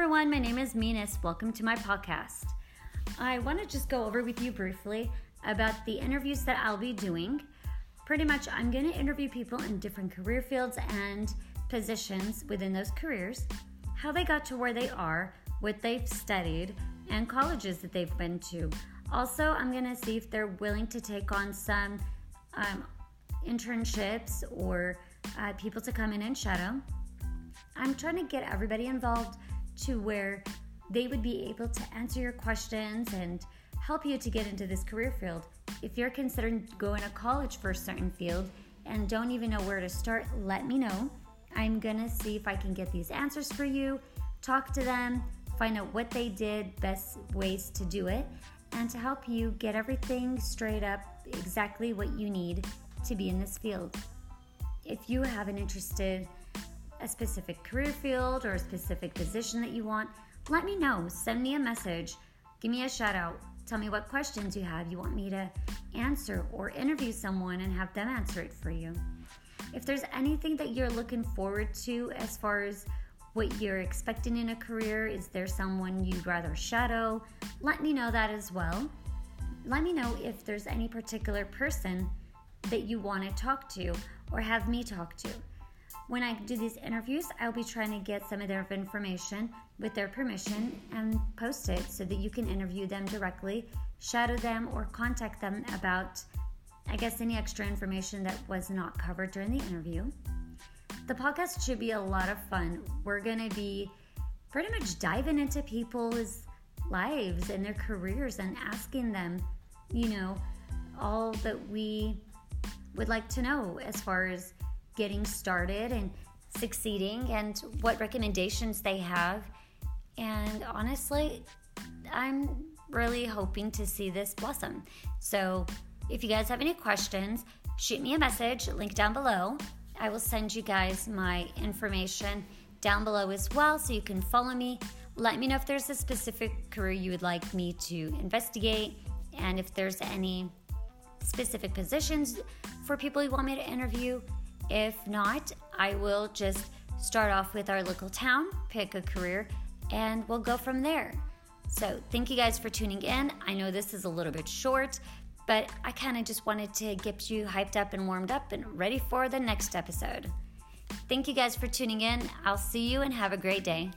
everyone. My name is Minas. Welcome to my podcast. I want to just go over with you briefly about the interviews that I'll be doing. Pretty much, I'm going to interview people in different career fields and positions within those careers, how they got to where they are, what they've studied, and colleges that they've been to. Also, I'm going to see if they're willing to take on some um, internships or uh, people to come in and shadow. I'm trying to get everybody involved to where they would be able to answer your questions and help you to get into this career field. If you're considering going to college for a certain field and don't even know where to start, let me know. I'm gonna see if I can get these answers for you, talk to them, find out what they did, best ways to do it, and to help you get everything straight up exactly what you need to be in this field. If you have an interested a specific career field or a specific position that you want, let me know. Send me a message. Give me a shout out. Tell me what questions you have you want me to answer or interview someone and have them answer it for you. If there's anything that you're looking forward to as far as what you're expecting in a career, is there someone you'd rather shadow? Let me know that as well. Let me know if there's any particular person that you want to talk to or have me talk to. When I do these interviews, I'll be trying to get some of their information with their permission and post it so that you can interview them directly, shadow them, or contact them about, I guess, any extra information that was not covered during the interview. The podcast should be a lot of fun. We're going to be pretty much diving into people's lives and their careers and asking them, you know, all that we would like to know as far as getting started and succeeding and what recommendations they have. And honestly, I'm really hoping to see this blossom. So if you guys have any questions, shoot me a message, link down below. I will send you guys my information down below as well so you can follow me. Let me know if there's a specific career you would like me to investigate and if there's any specific positions for people you want me to interview. If not, I will just start off with our local town, pick a career, and we'll go from there. So, thank you guys for tuning in. I know this is a little bit short, but I kind of just wanted to get you hyped up and warmed up and ready for the next episode. Thank you guys for tuning in. I'll see you and have a great day.